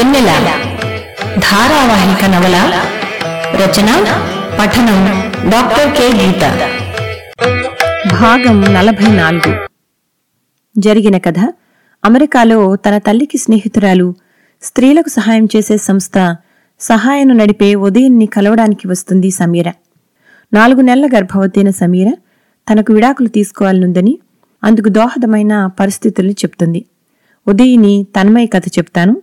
వెన్నెల. ధారావాహిక నవల రచన పఠనం డాక్టర్ కె. గీత. భాగం నలభై నాలుగు జరిగిన కథ అమెరికాలో తన తల్లికి స్నేహితురాలు స్త్రీలకు సహాయం చేసే సంస్థ సహాయను నడిపే ఉదయాన్ని కలవడానికి వస్తుంది సమీర. నాలుగు నెలల గర్భవతైన సమీర తనకు విడాకులు తీసుకోవాలనుందని అందుకు దోహదమైన పరిస్థితుల్ని చెప్తుంది. ఉదయిని తన్మయ కథ చెప్తాను.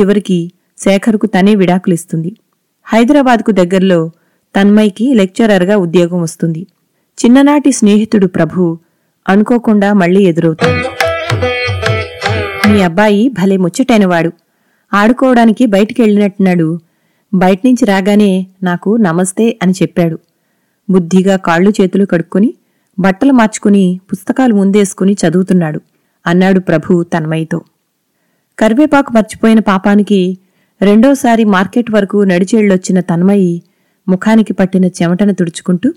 చివరికి శేఖర్కు తనే విడాకులిస్తుంది. హైదరాబాద్కు దగ్గరలో తన్మయ్కి లెక్చరర్గా ఉద్యోగం వస్తుంది. చిన్ననాటి స్నేహితుడు ప్రభు అనుకోకుండా మళ్ళీ ఎదురవుతాడు. మీ అబ్బాయి భలే ముచ్చటైనవాడు. ఆడుకోవడానికి బయటికెళ్ళినట్టున్నాడు. బయట్నుంచి రాగానే నాకు నమస్తే అని చెప్పాడు. బుద్ధిగా కాళ్ళు చేతులు కడుక్కొని బట్టలు మార్చుకుని పుస్తకాలు ముందేసుకుని చదువుతున్నాడు అన్నాడు ప్రభు తన్మయ్యతో కరివేపాకు మర్చిపోయిన పాపానికి రెండోసారి మార్కెట్ వరకు నడిచేళ్ళొచ్చిన తన్మయి ముఖానికి పట్టిన చెమటను తుడుచుకుంటూ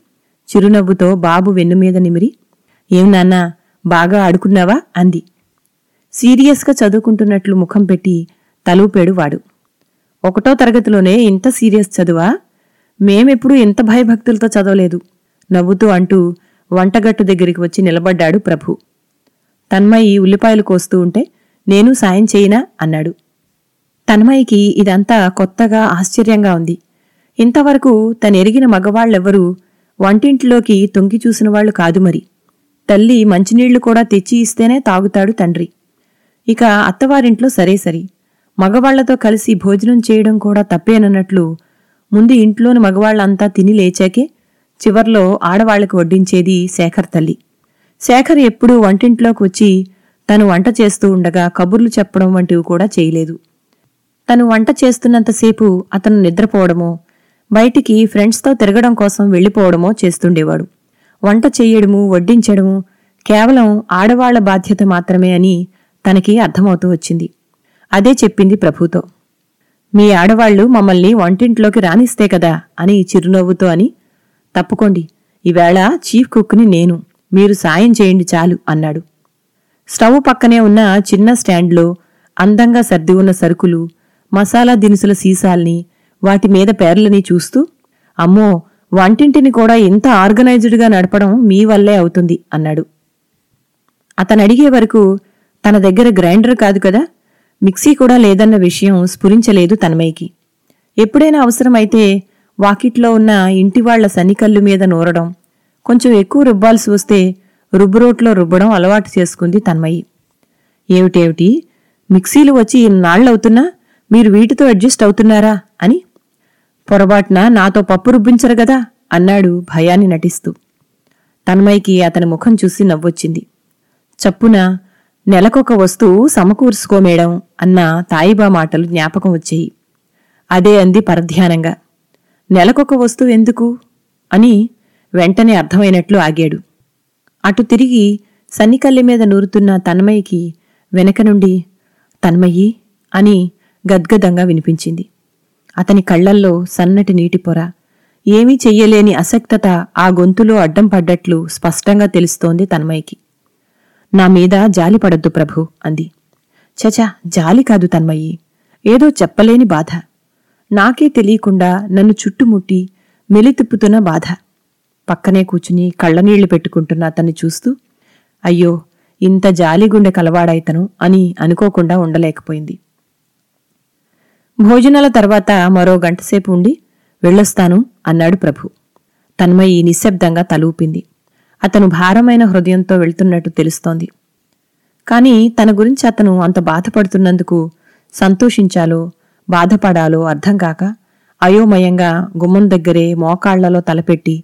చిరునవ్వుతో బాబు వెన్నుమీద నిమిరి ఏం నాన్నా బాగా ఆడుకున్నావా? అంది. సీరియస్గా చదువుకుంటున్నట్లు ముఖం పెట్టి తలూపాడు వాడు. ఒకటో తరగతిలోనే ఇంత సీరియస్ చదువా? మేమెప్పుడూ ఇంత భయభక్తులతో చదవలేదు నవ్వుతూ అంటూ వంటగట్టు దగ్గరికి వచ్చి నిలబడ్డాడు ప్రభు. తన్మయి ఉల్లిపాయలు కోస్తూ ఉంటే నేను సాయం చేయనా? అన్నాడు. తన్మయికి ఇదంతా కొత్తగా ఆశ్చర్యంగా ఉంది. ఇంతవరకు తనెరిగిన మగవాళ్ళెవ్వరూ వంటింట్లోకి తొంగి చూసిన వాళ్ళు కాదు మరి. తల్లి మంచినీళ్ళు కూడా తెచ్చి ఇస్తేనే తాగుతాడు తండ్రి. ఇక అత్తవారింట్లో సరే సరి. మగవాళ్ళతో కలిసి భోజనం చేయడం కూడా తప్పేనన్నట్లు ముందు ఇంట్లోని మగవాళ్ళంతా తిని లేచాకే చివర్లో ఆడవాళ్ళకు వడ్డించేది శేఖర్ తల్లి. శేఖర్ ఎప్పుడూ వంటింట్లోకి వచ్చి తను వంట చేస్తూ ఉండగా కబుర్లు చెప్పడం వంటివి కూడా చేయలేదు. తను వంట చేస్తున్నంతసేపు అతను నిద్రపోవడమో బయటికి ఫ్రెండ్స్తో తిరగడం కోసం వెళ్ళిపోవడమో చేస్తుండేవాడు. వంట చెయ్యడము వడ్డించడము కేవలం ఆడవాళ్ళ బాధ్యత మాత్రమే అని తనకి అర్థమవుతూ వచ్చింది. అదే చెప్పింది ప్రభుతో. మీ ఆడవాళ్ళు మమ్మల్ని వంటింట్లోకి రానిస్తే కదా అని చిరునవ్వుతో అని తప్పుకోండి. ఈవేళ చీఫ్ కుక్ని నేను మీరు సాయం చేయండి చాలు అన్నాడు. స్టవ్ పక్కనే ఉన్న చిన్న స్టాండ్లో అందంగా సర్ది ఉన్న సరుకులు మసాలా దినుసుల సీసాల్ని వాటి మీద పేర్లని చూస్తూ అమ్మో వంటింటిని కూడా ఇంత ఆర్గనైజ్డ్గా నడపడం మీ వల్లే అవుతుంది అన్నాడు. అతను అడిగే వరకు తన దగ్గర గ్రైండర్ కాదు కదా మిక్సీ కూడా లేదన్న విషయం స్ఫురించలేదు తన్మయ్యకి. ఎప్పుడైనా అవసరమైతే వాకిట్లో ఉన్న ఇంటివాళ్ళ సన్నికల్లు మీద నూరడం కొంచెం ఎక్కువ రుబ్బాల్సి వస్తే రుబ్బురోట్లో రుబ్బడం అలవాటు చేసుకుంది తన్మయ్యి ఏమిటేమిటి మిక్సీలు వచ్చి ఇన్నాళ్ళవుతున్నా మీరు వీటితో అడ్జస్ట్ అవుతున్నారా అని. పొరపాటున నాతో పప్పు రుబ్బించరు గదా అన్నాడు భయాన్ని నటిస్తూ. తన్మయ్యకి అతని ముఖం చూసి నవ్వొచ్చింది. చప్పున నెలకొక వస్తువు సమకూర్చుకో మేడం అన్న తాయిబా మాటలు జ్ఞాపకం వచ్చాయి. అదే అంది పరధ్యానంగా. నెలకొక వస్తువు ఎందుకు? అని వెంటనే అర్థమైనట్లు ఆగాడు. అటు తిరిగి సన్నికల్లి మీద నూరుతున్న తన్మయ్యకి వెనక నుండి తన్మయ్యి అని గద్గదంగా వినిపించింది. అతని కళ్ళల్లో సన్నటి నీటి పొర. ఏమీ చెయ్యలేని అసక్తత ఆ గొంతులో అడ్డం పడ్డట్లు స్పష్టంగా తెలుస్తోంది తన్మయ్యకి. నా మీద జాలి పడద్దు ప్రభు అంది. చచా జాలి కాదు తన్మయ్యి. ఏదో చెప్పలేని బాధ. నాకే తెలియకుండా నన్ను చుట్టుముట్టి మెలితిప్పుతున్న బాధ. పక్కనే కూచుని కళ్ళనీళ్ళు పెట్టుకుంటున్న అతన్ని చూస్తూ అయ్యో ఇంత జాలిగుండె కలవాడైతను అని అనుకోకుండా ఉండలేకపోయింది. భోజనాల తర్వాత మరో గంటసేపు ఉండి వెళ్ళొస్తాను అన్నాడు ప్రభు. తన్మయి నిశ్శబ్దంగా తలూపింది. అతను భారమైన హృదయంతో వెళ్తున్నట్టు తెలుస్తోంది. కాని తన గురించి అతను అంత బాధపడుతున్నందుకు సంతోషించాలో బాధపడాలో అర్థం కాక అయోమయంగా గుమ్మం దగ్గరే మోకాళ్ళలో తలపెట్టి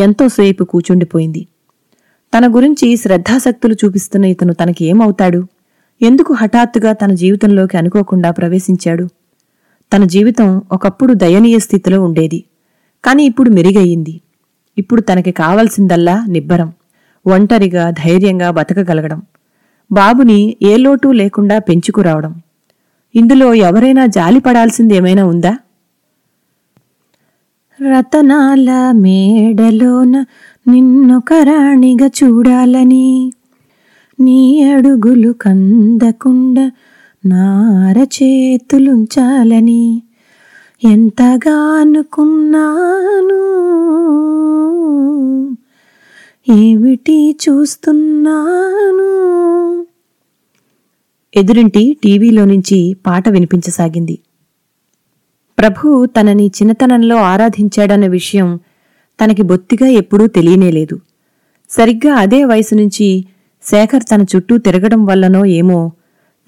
ఎంతోసేపు కూచుండిపోయింది. తన గురించి శ్రద్ధాసక్తులు చూపిస్తున్న ఇతను తనకి ఏమవుతాడు ఎందుకు హఠాత్తుగా తన జీవితంలోకి అనుకోకుండా ప్రవేశించాడు? తన జీవితం ఒకప్పుడు దయనీయ స్థితిలో ఉండేది. కాని ఇప్పుడు మెరుగయ్యింది. ఇప్పుడు తనకి కావలసిందల్లా నిబ్బరం ఒంటరిగా ధైర్యంగా బతకగలగడం బాబుని ఏ లోటు లేకుండా పెంచుకురావడం. ఇందులో ఎవరైనా జాలిపడాల్సిందేమైనా ఉందా? రతనాల మేడలోన నిన్ను కరాణిగా చూడాలని. నీ అడుగులు కందకుండా నార చేతులుంచాలని. ఎంతగా అనుకున్నాను ఏమిటి చూస్తున్నాను? ఎదురింటి టీవీలో నుంచి పాట వినిపించసాగింది. ప్రభు తనని చిన్నతనంలో ఆరాధించాడన్న విషయం తనకి బొత్తిగా ఎప్పుడూ తెలియనేలేదు సరిగ్గా అదే వయసు నుంచి శేఖర్ తన చుట్టూ తిరగడం వల్లనో ఏమో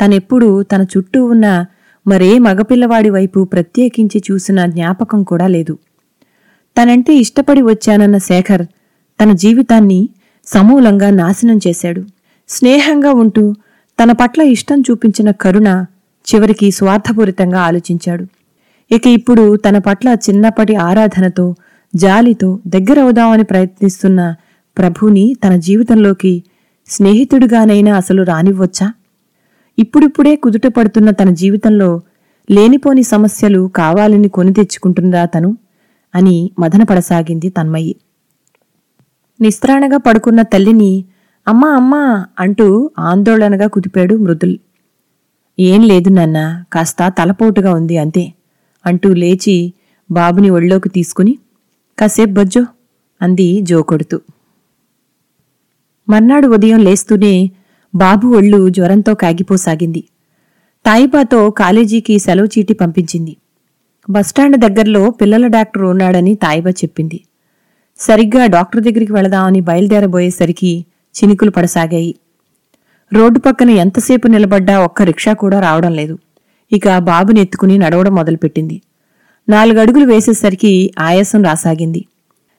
తనెప్పుడూ తన చుట్టూ ఉన్న మరే మగపిల్లవాడి వైపు ప్రత్యేకించి చూసిన జ్ఞాపకం కూడా లేదు. తనంటే ఇష్టపడి వచ్చానన్న శేఖర్ తన జీవితాన్ని సమూలంగా నాశనం చేశాడు. స్నేహంగా ఉంటూ తన పట్ల ఇష్టం చూపించిన కరుణ చివరికి స్వార్థపూరితంగా ఆలోచించాడు. ఇక ఇప్పుడు తన పట్ల చిన్నప్పటి ఆరాధనతో జాలితో దగ్గరవుదామని ప్రయత్నిస్తున్న ప్రభుని తన జీవితంలోకి స్నేహితుడిగానైనా అసలు రానివ్వచ్చా? ఇప్పుడిప్పుడే కుదుట పడుతున్న తన జీవితంలో లేనిపోని సమస్యలు కావాలని కొని తెచ్చుకుంటుందా తను? అని మదనపడసాగింది తన్మయ్యి నిస్త్రాణగా పడుకున్న తల్లిని అమ్మా అమ్మా అంటూ ఆందోళనగా కుదిపాడు మృదుల్. ఏం లేదు నాన్న కాస్త తలపోటుగా ఉంది అంతే. అంటూ లేచి బాబుని ఒళ్ళోకి తీసుకుని కాసేపు బొజ్జో అంది జోకొడుతూ మర్నాడు ఉదయం లేస్తూనే బాబు ఒళ్ళు జ్వరంతో కాగిపోసాగింది. తాయిబాతో కాలేజీకి సెలవు చీటి పంపించింది. బస్టాండ్ దగ్గరలో పిల్లల డాక్టర్ ఉన్నాడని తాయిబా చెప్పింది. సరిగ్గా డాక్టర్ దగ్గరికి వెళదామని బయలుదేరబోయేసరికి చినుకులు పడసాగాయి. రోడ్డు పక్కన ఎంతసేపు నిలబడ్డా ఒక్క రిక్షా కూడా రావడం లేదు. ఇక బాబుని ఎత్తుకుని నడవడం మొదలుపెట్టింది. నాలుగడుగులు వేసేసరికి ఆయాసం రాసాగింది.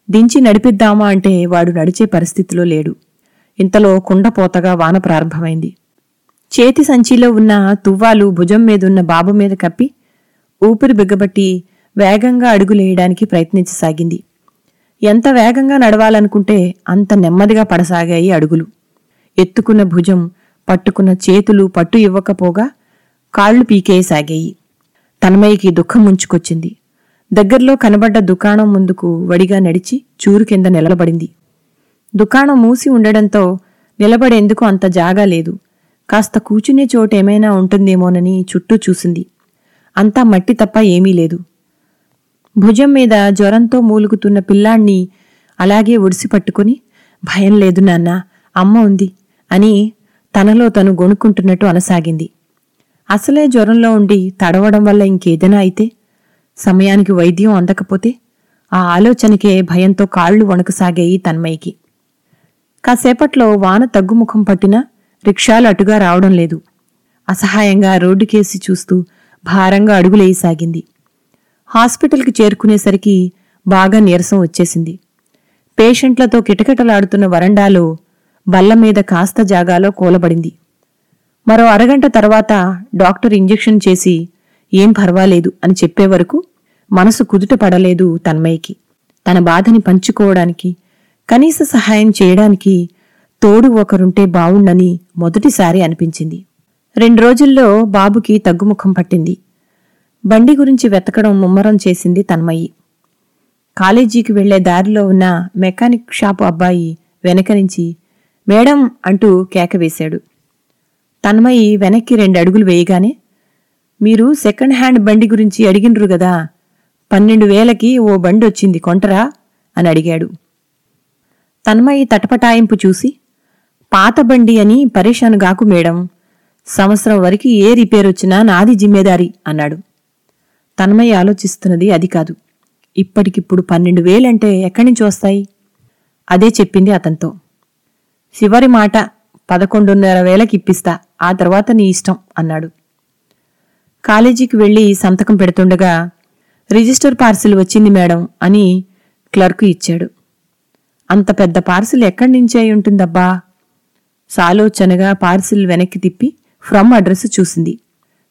దించి నడిపిద్దామా అంటే వాడు నడిచే పరిస్థితిలో లేడు. ఇంతలో కుండపోతగా వాన ప్రారంభమైంది. చేతి సంచిలో ఉన్న తువ్వాలు భుజం మీదున్న బాబు మీద కప్పి ఊపిరి బిగ్గబట్టి వేగంగా అడుగులేయడానికి ప్రయత్నించసాగింది. ఎంత వేగంగా నడవాలనుకుంటే అంత నెమ్మదిగా పడసాగాయి అడుగులు. ఎత్తుకున్న భుజం పట్టుకున్న చేతులు పట్టు ఇవ్వకపోగా కాళ్ళు పీకేయసాగాయి తన్మయ్యకి దుఃఖం ముంచుకొచ్చింది. దగ్గర్లో కనబడ్డ దుకాణం ముందుకు వడిగా నడిచి చూరు కింద నిలబడింది. దుకాణం మూసి ఉండడంతో నిలబడేందుకు అంత జాగా లేదు. కాస్త కూచునే ఏమైనా ఉంటుందేమోనని చుట్టూ చూసింది. అంతా మట్టి తప్ప ఏమీ లేదు. భుజం మీద జ్వరంతో మూలుగుతున్న పిల్లాణ్ణి అలాగే ఒడిసి పట్టుకుని భయం లేదు నాన్న అమ్మ ఉంది అని తనలో తను గొణుక్కుంటున్నట్టు అనసాగింది. అసలే జ్వరంలో ఉండి తడవడం వల్ల ఇంకేదైనా అయితే? సమయానికి వైద్యం అందకపోతే? ఆ ఆలోచనకే భయంతో కాళ్ళు వణకసాగాయి తన్మయ్యకి. కాసేపట్లో వాన తగ్గుముఖం పట్టినా రిక్షాలు అటుగా రావడం లేదు. అసహాయంగా రోడ్డుకేసి చూస్తూ భారంగా అడుగులేయసాగింది. హాస్పిటల్కి చేరుకునేసరికి బాగా నీరసం వచ్చేసింది. పేషెంట్లతో కిటకిటలాడుతున్న వరండాలో బల్ల మీద కాస్త జాగాలో కూలబడింది. మరో అరగంట తర్వాత డాక్టర్ ఇంజెక్షన్ చేసి ఏం పర్వాలేదు అని చెప్పే వరకు మనసు కుదుట పడలేదు తన్మయ్యకి. తన బాధని పంచుకోవడానికి కనీస సహాయం చేయడానికి తోడు ఒకరుంటే బావుండని మొదటిసారి అనిపించింది. రెండు రోజుల్లో బాబుకి తగ్గుముఖం పట్టింది. బండి గురించి వెతకడం ముమ్మరం చేసింది తన్మయ్యి. కాలేజీకి వెళ్ళే దారిలో ఉన్న మెకానిక్ షాపు అబ్బాయి వెనక నుంచి మేడం అంటూ కేక వేశాడు. తన్మయి వెనక్కి రెండు అడుగులు వేయగానే మీరు సెకండ్ హ్యాండ్ బండి గురించి అడిగినరు గదా పన్నెండు వేలకి ఓ బండి వచ్చింది కొంటరా? అని అడిగాడు. తన్మయి తటపటాయింపు చూసి పాత బండి అని పరేషాను గాకు మేడం సంవత్సరం వరకు ఏ రిపేర్ వచ్చినా నాది జిమ్మేదారి అన్నాడు. తన్మయ్య ఆలోచిస్తున్నది అది కాదు. ఇప్పటికిప్పుడు పన్నెండు వేలంటే ఎక్కడి నుంచి వస్తాయి? అదే చెప్పింది అతనితో. చివరి మాట పదకొండున్నర వేలకి ఇప్పిస్తా ఆ తర్వాత నీ ఇష్టం అన్నాడు. కాలేజీకి వెళ్ళి సంతకం పెడుతుండగా రిజిస్టర్ పార్సిల్ వచ్చింది మేడం అని క్లర్కు ఇచ్చాడు. అంత పెద్ద పార్సిల్ ఎక్కడి నుంచి అయి ఉంటుందబ్బా? సాలోచనగా పార్సిల్ వెనక్కి తిప్పి ఫ్రమ్ అడ్రస్ చూసింది.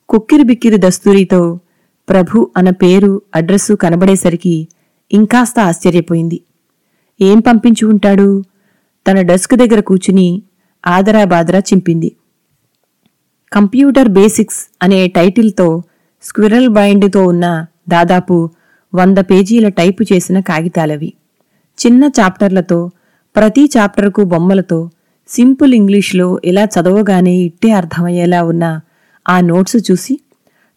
కుక్కిరి బిక్కిరి దస్తూరితో ప్రభు అన్న పేరు అడ్రస్సు కనబడేసరికి ఇంకాస్త ఆశ్చర్యపోయింది. ఏం పంపించి ఉంటాడు? తన డెస్క్ దగ్గర కూచుని ఆదరా బాదరా చింపింది. కంప్యూటర్ బేసిక్స్ అనే టైటిల్తో స్క్విరల్ బైండ్తో ఉన్న దాదాపు వంద పేజీల టైపు చేసిన కాగితాలవి. చిన్న చాప్టర్లతో ప్రతి చాప్టర్కు బొమ్మలతో సింపుల్ ఇంగ్లీష్లో ఇలా చదవగానే ఇట్టే అర్థమయ్యేలా ఉన్న ఆ నోట్సు చూసి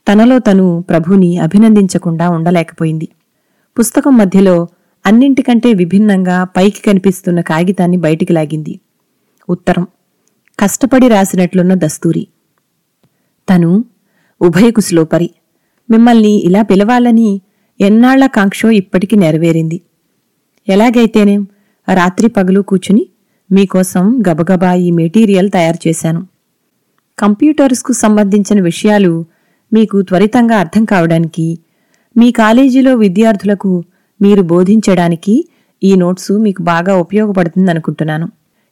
తనలో తను ప్రభుని అభినందించకుండా ఉండలేకపోయింది. పుస్తకం మధ్యలో అన్నింటికంటే విభిన్నంగా పైకి కనిపిస్తున్న కాగితాన్ని బయటికి లాగింది. ఉత్తరం కష్టపడి రాసినట్లున్న దస్తూరి. తను ఉభయకుశలోపరి మిమ్మల్ని ఇలా పిలవాలని ఎన్నాళ్ళ కాంక్షో ఇప్పటికి నెరవేరింది. ఎలాగైతేనేం? రాత్రి పగలు కూచుని మీకోసం గబగబా ఈ మెటీరియల్ తయారు చేశాను. కంప్యూటర్స్కు సంబంధించిన విషయాలు మీకు త్వరితంగా అర్థం కావడానికి మీ కాలేజీలో విద్యార్థులకు మీరు బోధించడానికి ఈ నోట్సు మీకు బాగా ఉపయోగపడుతుందనుకుంటున్నాను.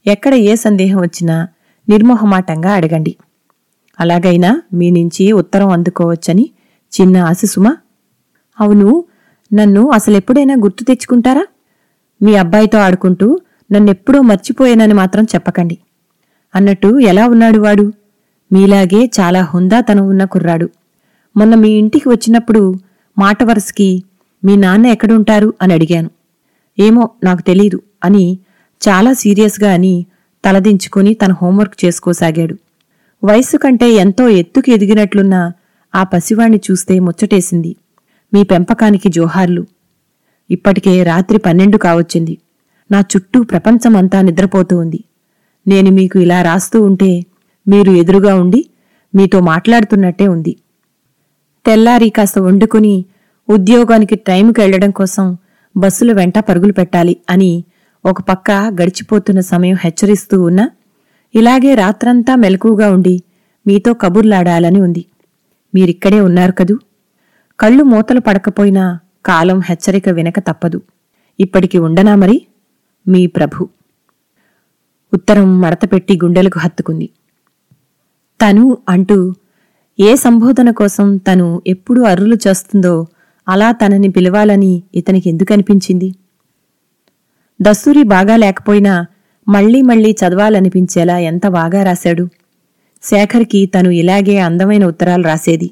ఎక్కడ ఏ సందేహం వచ్చినా నిర్మోహమాటంగా అడగండి. అలాగైనా మీ నుంచి ఉత్తరం అందుకోవచ్చని చిన్న ఆశసుమ అవును నన్ను అసలెప్పుడైనా గుర్తు తెచ్చుకుంటారా? మీ అబ్బాయితో ఆడుకుంటూ నన్నెప్పుడో మర్చిపోయానని మాత్రం చెప్పకండి. అన్నట్టు ఎలా ఉన్నాడు వాడు? మీలాగే చాలా హుందాతనం ఉన్న కుర్రాడు. మొన్న మీ ఇంటికి వచ్చినప్పుడు మాట వరసకి మీ నాన్న ఎక్కడుంటారు అని అడిగాను. ఏమో నాకు తెలీదు అని చాలా సీరియస్గా అని తలదించుకుని తన హోంవర్క్ చేసుకోసాగాడు. వయస్సు కంటే ఎంతో ఎత్తుకు ఎదిగినట్లున్న ఆ పసివాణ్ణి చూస్తే ముచ్చటేసింది. మీ పెంపకానికి జోహార్లు. ఇప్పటికే రాత్రి పన్నెండు కావచ్చింది. నా చుట్టూ ప్రపంచమంతా నిద్రపోతూ ఉంది. నేను మీకు ఇలా రాస్తూ ఉంటే మీరు ఎదురుగా ఉండి మీతో మాట్లాడుతున్నట్టే ఉంది. తెల్లారి కాస్త వండుకుని ఉద్యోగానికి టైంకి వెళ్ళడం కోసం బస్సుల వెంట పరుగులు పెట్టాలి అని ఒక పక్క గడిచిపోతున్న సమయం హెచ్చరిస్తూ ఉన్నా ఇలాగే రాత్రంతా మెలకుగా ఉండి మీతో కబుర్లాడాలని ఉంది. మీరిక్కడే ఉన్నారు కదూ? కళ్ళు మూతలు పడకపోయినా కాలం హెచ్చరిక వినక తప్పదు. ఇప్పటికి ఉండనా మరి? మీ ప్రభు. ఉత్తరం మడతపెట్టి గుండెలకు హత్తుకుంది. తను అంటూ ఏ సంబోధన కోసం తను ఎప్పుడు అర్రులు చేస్తుందో అలా తనని పిలవాలని ఇతనికి ఎందుకనిపించింది దస్తూరి బాగా లేకపోయినా మళ్ళీ మళ్ళీ చదవాలనిపించేలా ఎంత బాగా రాశాడు? శేఖర్కి తను ఇలాగే అందమైన ఉత్తరాలు రాసేది.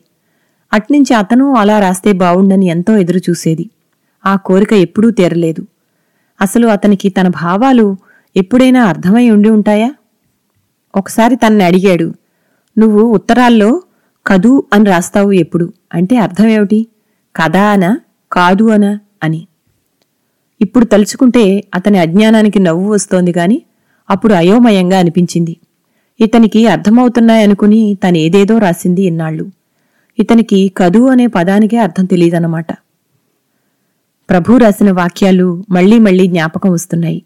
అట్నుంచి అతను అలా రాస్తే బావుండని ఎంతో ఎదురుచూసేది. ఆ కోరిక ఎప్పుడూ తీరలేదు. అసలు అతనికి తన భావాలు ఎప్పుడైనా అర్థమై ఉండి ఉంటాయా? ఒకసారి తన్ని అడిగాడు నువ్వు ఉత్తరాల్లో కదు అని రాస్తావు ఎప్పుడు? అంటే అర్థమేమిటి? కదా అనా? కాదు అనా? అని. ఇప్పుడు తలుచుకుంటే అతని అజ్ఞానానికి నవ్వు వస్తోంది గాని అప్పుడు అయోమయంగా అనిపించింది. ఇతనికి అర్థమవుతున్నాయనుకుని తనేదేదో రాసింది ఇన్నాళ్ళు. ఇతనికి కదు అనే పదానికే అర్థం తెలియదన్నమాట. ప్రభు రాసిన వాక్యాలు మళ్ళీ మళ్ళీ జ్ఞాపకం వస్తున్నాయి.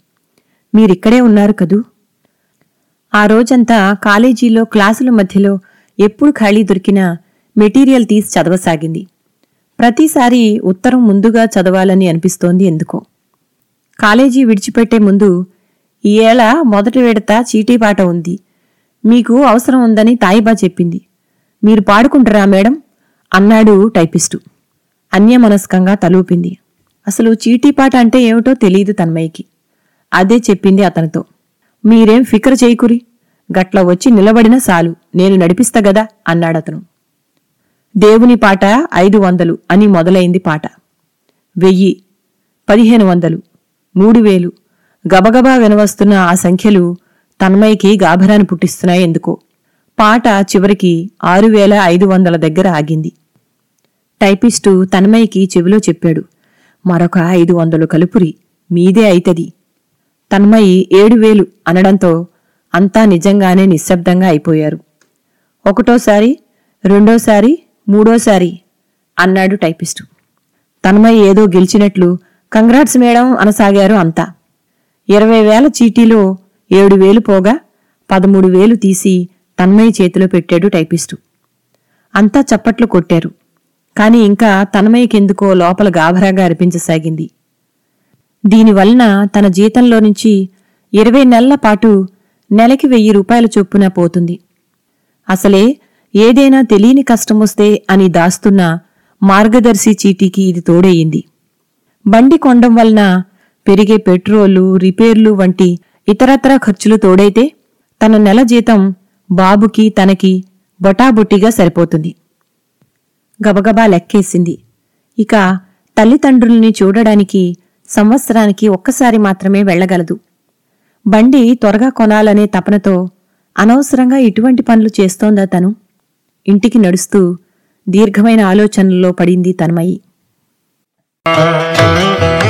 మీరిక్కడే ఉన్నారు కదూ? ఆ రోజంతా కాలేజీలో క్లాసుల మధ్యలో ఎప్పుడు ఖాళీ దొరికినా మెటీరియల్ తీసి చదవసాగింది. ప్రతిసారి ఉత్తరం ముందుగా చదవాలని అనిపిస్తోంది ఎందుకో. కాలేజీ విడిచిపెట్టే ముందు ఈ ఏళ మొదటి విడత చీటీపాట ఉంది. మీకు అవసరం ఉందని తాయిబా చెప్పింది. మీరు పాడుకుంటారా మేడం? అన్నాడు టైపిస్టు. అన్యమనస్కంగా తలూపింది. అసలు చీటీపాట అంటే ఏమిటో తెలియదు తన్మయ్యకి. అదే చెప్పింది అతనితో. మీరేం ఫికర్ చేయకురి? గట్ల వచ్చి నిలబడిన సాలు నేను నడిపిస్తా గదా? అన్నాడతను. దేవుని పాట ఐదు వందలు అని మొదలైంది పాట. వెయ్యి పదిహేను వందలు. మూడు వేలు గబగబా వినవస్తున్న ఆ సంఖ్యలు తన్మయ్యకి గాభరాన్ని పుట్టిస్తున్నాయి ఎందుకో. పాట చివరికి ఆరు వేల ఐదు వందల దగ్గర ఆగింది. టైపిస్టు తన్మయ్యకి చెవిలో చెప్పాడు మరొక ఐదు వందలు కలుపురి మీదే అయితది తన్మయి ఏడు వేలు అనడంతో అంతా నిజంగానే నిశ్శబ్దంగా అయిపోయారు. ఒకటోసారి రెండోసారి మూడోసారి అన్నాడు టైపిస్టు. తన్మయ్య ఏదో గెలిచినట్లు కంగ్రాట్స్ మేడం అనసాగారు అంతా. ఇరవై వేల చీటీలో ఏడు వేలు పోగా పదమూడు వేలు తీసి తన్మయ్య చేతిలో పెట్టాడు టైపిస్టు. అంతా చప్పట్లు కొట్టారు. కాని ఇంకా తన్మయ్యకెందుకో లోపల గాభరాగా అనిపించసాగింది దీనివలన తన జీతంలో నుంచి ఇరవై నెలల పాటు నెలకి వెయ్యి రూపాయల చొప్పున పోతుంది. అసలే ఏదైనా తెలియని కష్టమొస్తే అని దాస్తున్న మార్గదర్శి చీటీకి ఇది తోడయ్యింది బండి కొండం వలన పెరిగే పెట్రోలు రిపేర్లు వంటి ఇతరత్ర ఖర్చులు తోడైతే తన నెల జీతం బాబుకి తనకి బొటాబొట్టిగా సరిపోతుంది. గబగబా లెక్కేసింది. ఇక తల్లిదండ్రుల్ని చూడడానికి సంవత్సరానికి ఒక్కసారి మాత్రమే వెళ్ళగలదు. బండి త్వరగా కొనాలనే తపనతో అనవసరంగా ఇటువంటి పనులు చేస్తోందా తను? ఇంటికి నడుస్తూ దీర్ఘమైన ఆలోచనల్లో పడింది తన్మయి. Música